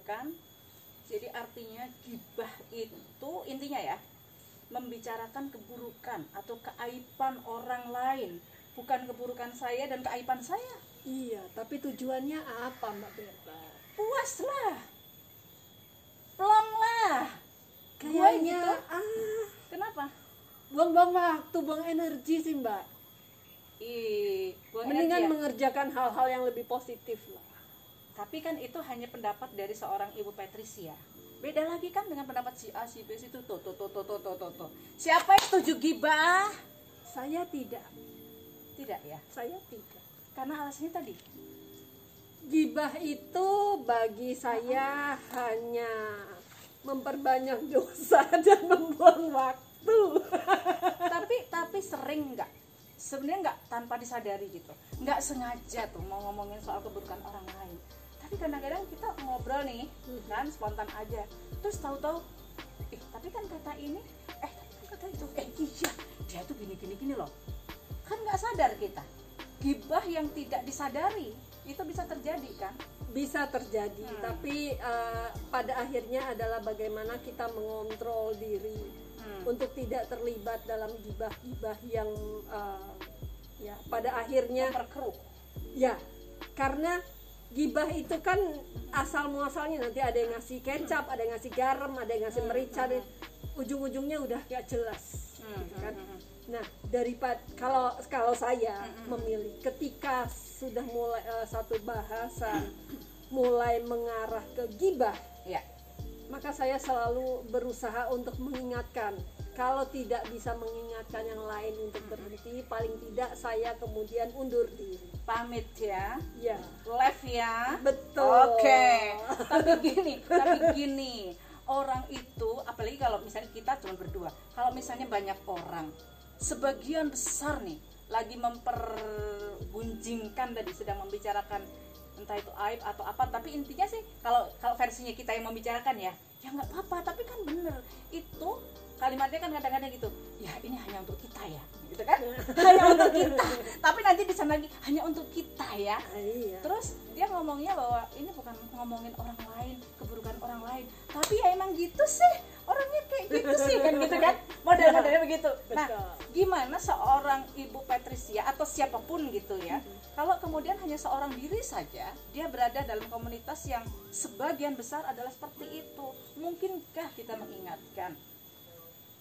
kan jadi artinya gibah itu intinya ya membicarakan keburukan atau keaiban orang lain bukan keburukan saya dan keaiban saya Iya, tapi tujuannya apa Mbak Berta? puas lah plong lah Gue Kayaknya gitu. ah, kenapa buang-buang waktu, buang energi sih Mbak. ih buang Mendingan energi ya. mengerjakan hal-hal yang lebih positif lah. Tapi kan itu hanya pendapat dari seorang ibu Patricia. Beda lagi kan dengan pendapat si A si B si itu tuh tuh tuh, tuh. siapa yang tujuh gibah? Saya tidak, tidak ya? Saya tidak. karena alasannya tadi. Gibah itu bagi saya hanya memperbanyak dosa dan membuang waktu. tapi tapi sering nggak? Sebenarnya nggak tanpa disadari gitu. Nggak sengaja tuh mau ngomongin soal keburukan orang lain tapi kadang-kadang kita ngobrol nih kan spontan aja. Terus tahu-tahu eh tapi kan kata ini eh tapi kan kata itu eh iya dia tuh gini gini gini loh. Kan nggak sadar kita. Gibah yang tidak disadari itu bisa terjadi kan? Bisa terjadi, Hmm. tapi eh, pada akhirnya adalah bagaimana kita mengontrol diri Hmm. untuk tidak terlibat dalam gibah-gibah yang eh, ya pada akhirnya memperkeruh Ya, karena gibah itu kan asal muasalnya nanti ada yang ngasih kecap, ada yang ngasih garam, ada yang ngasih merica, ujung-ujungnya udah gak jelas, Hmm, gitu kan. hmm, hmm. Nah, daripada kalau kalau saya memilih ketika sudah mulai eh, satu bahasa mulai mengarah ke gibah, ya maka saya selalu berusaha untuk mengingatkan. Kalau tidak bisa mengingatkan yang lain untuk berhenti, paling tidak saya kemudian undur diri. pamit ya. Ya, live ya. Betul. Oke, tapi gini, tapi gini, orang itu, apalagi kalau misalnya kita cuma berdua, kalau misalnya banyak orang, sebagian besar nih lagi mempergunjingkan tadi sedang membicarakan entah itu aib atau apa, tapi intinya sih kalau kalau versinya kita yang membicarakan ya, ya nggak apa-apa, tapi kan bener itu kalimatnya kan kadang-kadang gitu, ya ini hanya untuk kita ya, gitu kan, hanya untuk kita, tapi nanti di sana lagi hanya untuk kita ya, Ah, iya. Terus dia ngomongnya bahwa ini bukan ngomongin orang lain, keburukan orang lain, tapi ya emang gitu sih orangnya kayak gitu sih kan gitu kan? Model-modelnya begitu. Nah, gimana seorang ibu Patricia atau siapa pun gitu ya, kalau kemudian hanya seorang diri saja dia berada dalam komunitas yang sebagian besar adalah seperti itu, mungkinkah kita mengingatkan?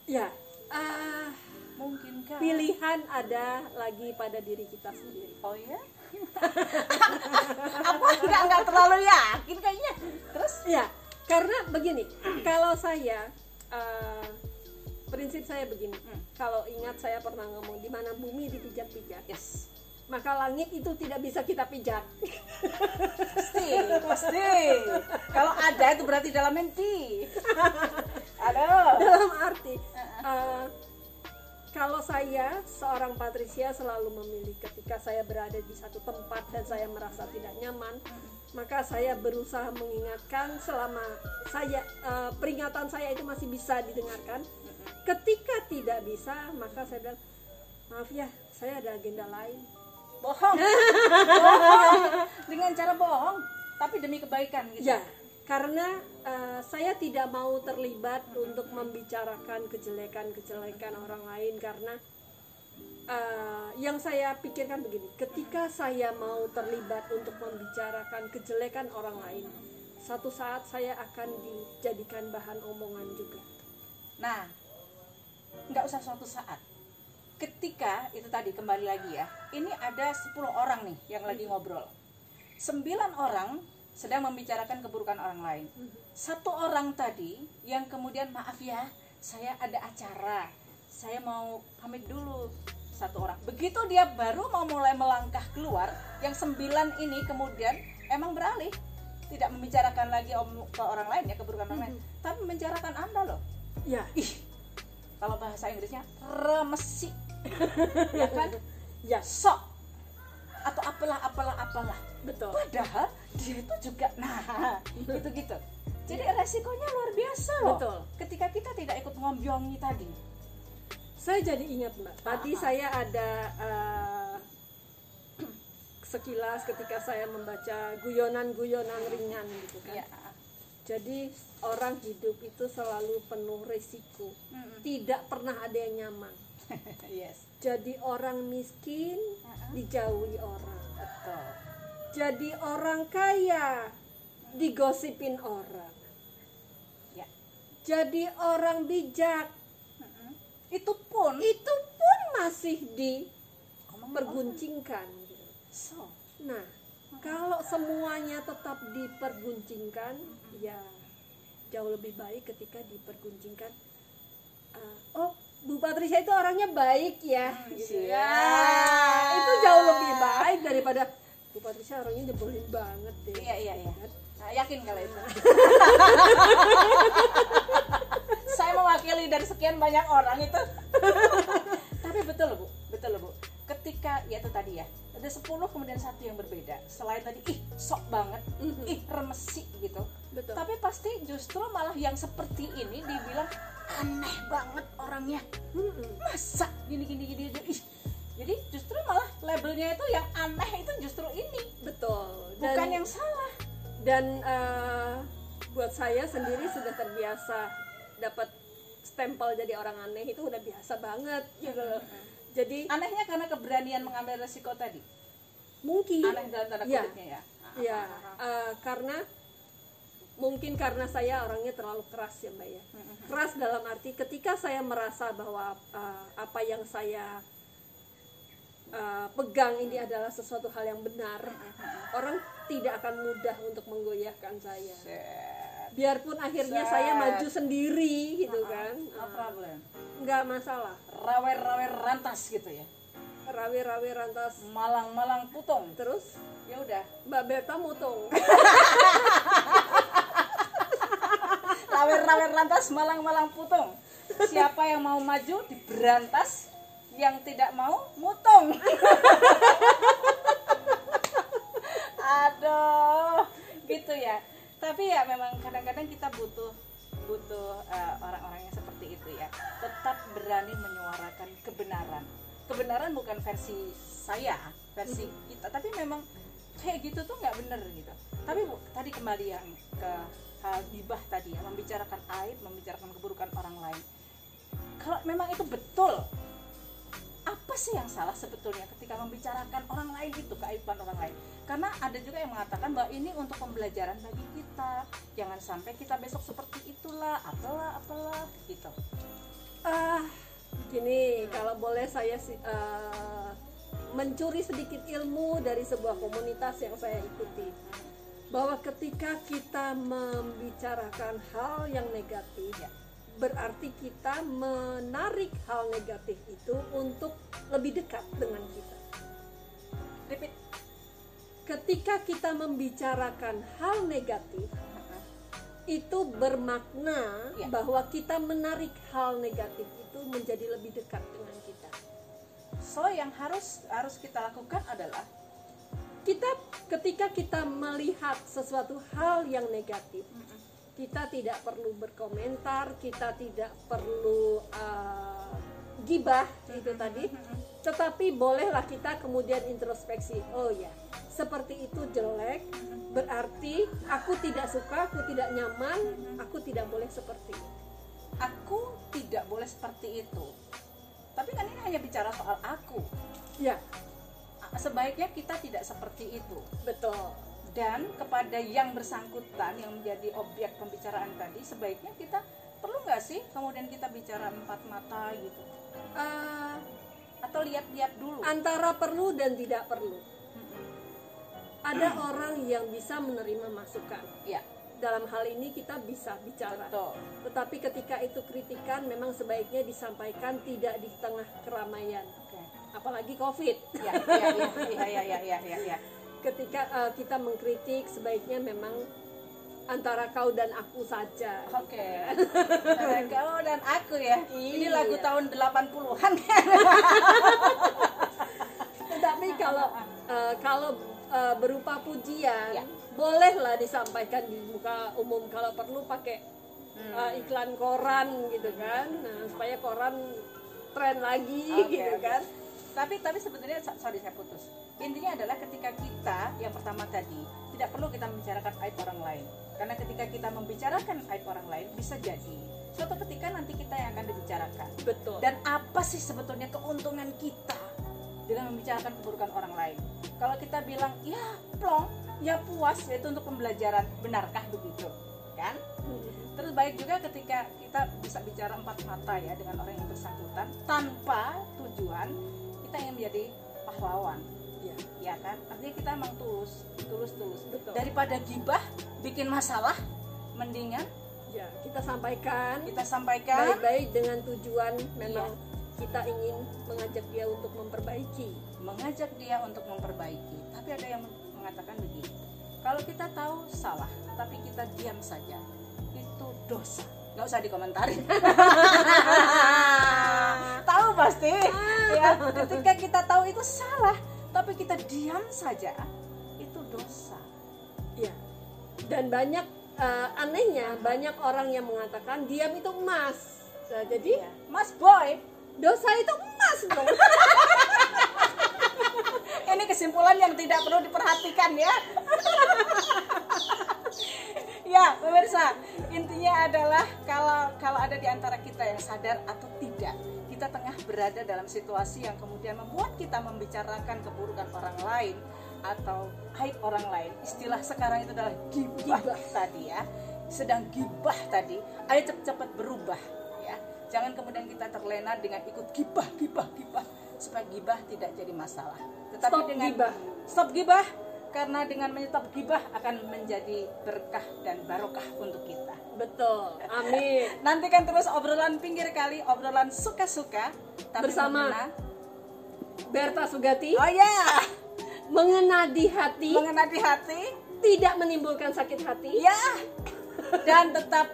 Ya, ah, Mungkinkah? pilihan ada lagi pada diri kita sendiri. Oh ya? Aku nggak nggak terlalu yakin kayaknya. Terus? Ya, karena begini, kalau saya ah, prinsip saya begini, Hmm. kalau ingat saya pernah ngomong di mana bumi dipijak-pijak, Yes. maka langit itu tidak bisa kita pijak. pasti pasti kalau ada itu berarti dalam mimpi aduh. Dalam arti, ah, kalau saya seorang Patricia selalu memilih ketika saya berada di satu tempat dan saya merasa tidak nyaman, maka saya berusaha mengingatkan selama saya eh, peringatan saya itu masih bisa didengarkan. Ketika tidak bisa, maka saya bilang maaf ya, saya ada agenda lain. bohong. Bohong. Dengan cara bohong tapi demi kebaikan gitu Ya, karena eh, saya tidak mau terlibat untuk membicarakan kejelekan-kejelekan orang lain karena eh, yang saya pikirkan begini, ketika saya mau terlibat untuk membicarakan kejelekan orang lain, satu saat saya akan dijadikan bahan omongan juga. nah nggak usah suatu saat ketika itu tadi kembali lagi ya ini ada 10 orang nih yang lagi ngobrol sembilan orang sedang membicarakan keburukan orang lain. Satu orang tadi yang kemudian maaf ya saya ada acara. Saya mau pamit dulu satu orang. Begitu dia baru mau mulai melangkah keluar yang sembilan ini kemudian emang beralih. Tidak membicarakan lagi om- ke orang lain ya keburukan orang lain. Tapi membicarakan anda loh. Ya, ih kalau bahasa Inggrisnya remesi. Ya kan? Ya, sok. Atau apalah apalah apalah. Betul. padahal dia itu juga nah itu gitu jadi resikonya luar biasa loh Betul. ketika kita tidak ikut ngombyongi tadi Saya jadi ingat mbak, tadi Ah. saya ada eh, sekilas ketika saya membaca guyonan-guyonan ringan gitu kan. ya Jadi orang hidup itu selalu penuh risiko. Mm-mm. Tidak pernah ada yang nyaman. yes Jadi orang miskin Uh-uh. dijauhi orang. betul Jadi orang kaya digosipin orang. ya Jadi orang bijak Mm-mm. itu pun itu pun masih diperguncingkan. gitu. so Nah, kalau semuanya tetap diperguncingkan, ya jauh lebih baik ketika diperguncingkan. uh, oh, Bu Patricia itu orangnya baik ya. gitu ya. itu jauh lebih baik daripada Bu Patricia orangnya nyebelin banget deh. iya iya iya Kan? Nah, yakin kalau itu saya mewakili dari sekian banyak orang itu tapi betul loh bu betul loh bu ketika ya itu tadi ya ada 10 kemudian satu yang berbeda selain tadi ih sok banget Mhm. ih remesi gitu Betul. tapi pasti justru malah yang seperti ini dibilang aneh banget orangnya Mm-mm. masa gini gini gini, gini. Ih, jadi justru malah labelnya itu yang aneh itu justru ini. Betul. bukan yang salah. dan eh, buat saya sendiri sudah terbiasa dapat stempel jadi orang aneh itu udah biasa banget gitu loh. Jadi anehnya karena keberanian mengambil resiko tadi? Mungkin. Aneh dalam tanda Ya. kutipnya ya? Ya eh, karena mungkin karena saya orangnya terlalu keras ya mbak ya. Keras dalam arti ketika saya merasa bahwa eh, apa yang saya eh, pegang ini adalah sesuatu hal yang benar. Orang tidak akan mudah untuk menggoyahkan saya. Biarpun akhirnya Set. saya maju sendiri gitu kan. No problem. nggak masalah. Rawe-rawe rantas gitu ya. Rawe-rawe rantas. Malang-malang putung. Terus? Ya udah. Mbak Berta mutung. Rawe-rawe rantas malang-malang putung. Siapa yang mau maju diberantas yang tidak mau mutung aduh gitu ya. Tapi ya memang kadang-kadang kita butuh butuh eh, orang-orang yang seperti itu ya. Tetap berani menyuarakan kebenaran. Kebenaran bukan versi saya versi kita. Tapi memang kayak gitu tuh nggak bener gitu. Tapi Bu, tadi kembali yang ke hal gibah tadi ya membicarakan aib membicarakan keburukan orang lain. Kalau memang itu betul apa sih yang salah sebetulnya ketika membicarakan orang lain itu keaiban orang lain? Karena ada juga yang mengatakan bahwa ini untuk pembelajaran bagi kita. Jangan sampai kita besok seperti itulah apalah apalah gitu. Ah gini kalau boleh saya eh, mencuri sedikit ilmu dari sebuah komunitas yang saya ikuti. Bahwa ketika kita membicarakan hal yang negatif Ya. berarti kita menarik hal negatif itu untuk lebih dekat dengan kita. Repeat. Ketika kita membicarakan hal negatif itu bermakna Ya. bahwa kita menarik hal negatif itu menjadi lebih dekat dengan kita. So yang harus harus kita lakukan adalah kita ketika kita melihat sesuatu hal yang negatif kita tidak perlu berkomentar kita tidak perlu uh, gibah itu tadi. Tetapi bolehlah kita kemudian introspeksi. Oh ya seperti itu jelek berarti aku tidak suka aku tidak nyaman aku tidak boleh seperti itu. Aku tidak boleh seperti itu. Tapi kan ini hanya bicara soal aku. Ya. Sebaiknya kita tidak seperti itu. Betul. Dan kepada yang bersangkutan yang menjadi objek pembicaraan tadi sebaiknya kita perlu nggak sih kemudian kita bicara empat mata gitu uh, atau lihat-lihat dulu antara perlu dan tidak perlu ada hmm. orang yang bisa menerima masukan ya dalam hal ini kita bisa bicara Betul. tetapi ketika itu kritikan memang sebaiknya disampaikan tidak di tengah keramaian okay. apalagi covid ya ya ya ya ya ya, ya, ya. ketika uh, kita mengkritik sebaiknya memang antara kau dan aku saja oke Antara kau dan aku ya ini Iya. lagu tahun 80-an kan tetapi kalau uh, kalau uh, berupa pujian Ya. bolehlah disampaikan di muka umum kalau perlu pakai Hmm. uh, iklan koran gitu kan nah, supaya koran tren lagi Oke, gitu oke. kan tapi tapi sebenarnya so- sorry saya putus intinya adalah ketika kita yang pertama tadi tidak perlu kita membicarakan aib orang lain Karena ketika kita membicarakan aib orang lain bisa jadi suatu ketika nanti kita yang akan dibicarakan. betul Dan apa sih sebetulnya keuntungan kita dengan membicarakan keburukan orang lain? Kalau kita bilang ya plong, ya puas, yaitu untuk pembelajaran. Benarkah begitu? Kan? Terus baik juga ketika kita bisa bicara empat mata ya dengan orang yang bersangkutan tanpa tujuan kita ingin menjadi pahlawan, ya kan? Artinya kita emang tulus, tulus tulus. Betul. Daripada gibah, bikin masalah, mendingan ya kita sampaikan kita sampaikan baik-baik dengan tujuan memang kita ingin mengajak dia untuk memperbaiki mengajak dia untuk memperbaiki. Tapi ada yang mengatakan begini, kalau kita tahu salah, tapi kita diam saja, itu dosa. Nggak usah dikomentarin. tahu pasti. Ya, ketika kita tahu itu salah, tapi kita diam saja, itu dosa. ya dan banyak eh, anehnya banyak orang yang mengatakan diam itu emas Nah, jadi Ya. Mas Boy, dosa itu emas dong ini kesimpulan yang tidak perlu diperhatikan ya. ya, pemirsa, intinya adalah kalau kalau ada di antara kita yang sadar atau tidak, kita tengah berada dalam situasi yang kemudian membuat kita membicarakan keburukan orang lain atau aib orang lain. Istilah sekarang itu adalah gibah, tadi ya. Sedang gibah tadi, ayo cepat-cepat berubah ya. Jangan kemudian kita terlena dengan ikut gibah, gibah, gibah supaya gibah tidak jadi masalah. Tetapi Stop dengan gibah. stop gibah karena dengan menyetop gibah akan menjadi berkah dan barokah untuk kita. betul amin Nantikan terus obrolan pinggir kali, obrolan suka-suka tapi Bersama mengena- Berta Sugati Oh ya, mengena di hati mengena di hati. tidak menimbulkan sakit hati Ya. Dan tetap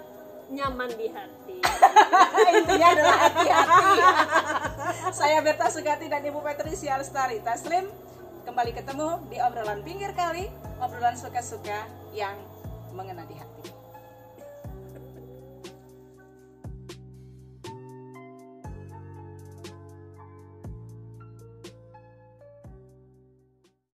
nyaman di hati intinya adalah hati-hati. Saya Berta Sugati dan Ibu Patricia Lestari Taslim kembali ketemu di obrolan pinggir kali, obrolan suka-suka yang mengena di hati.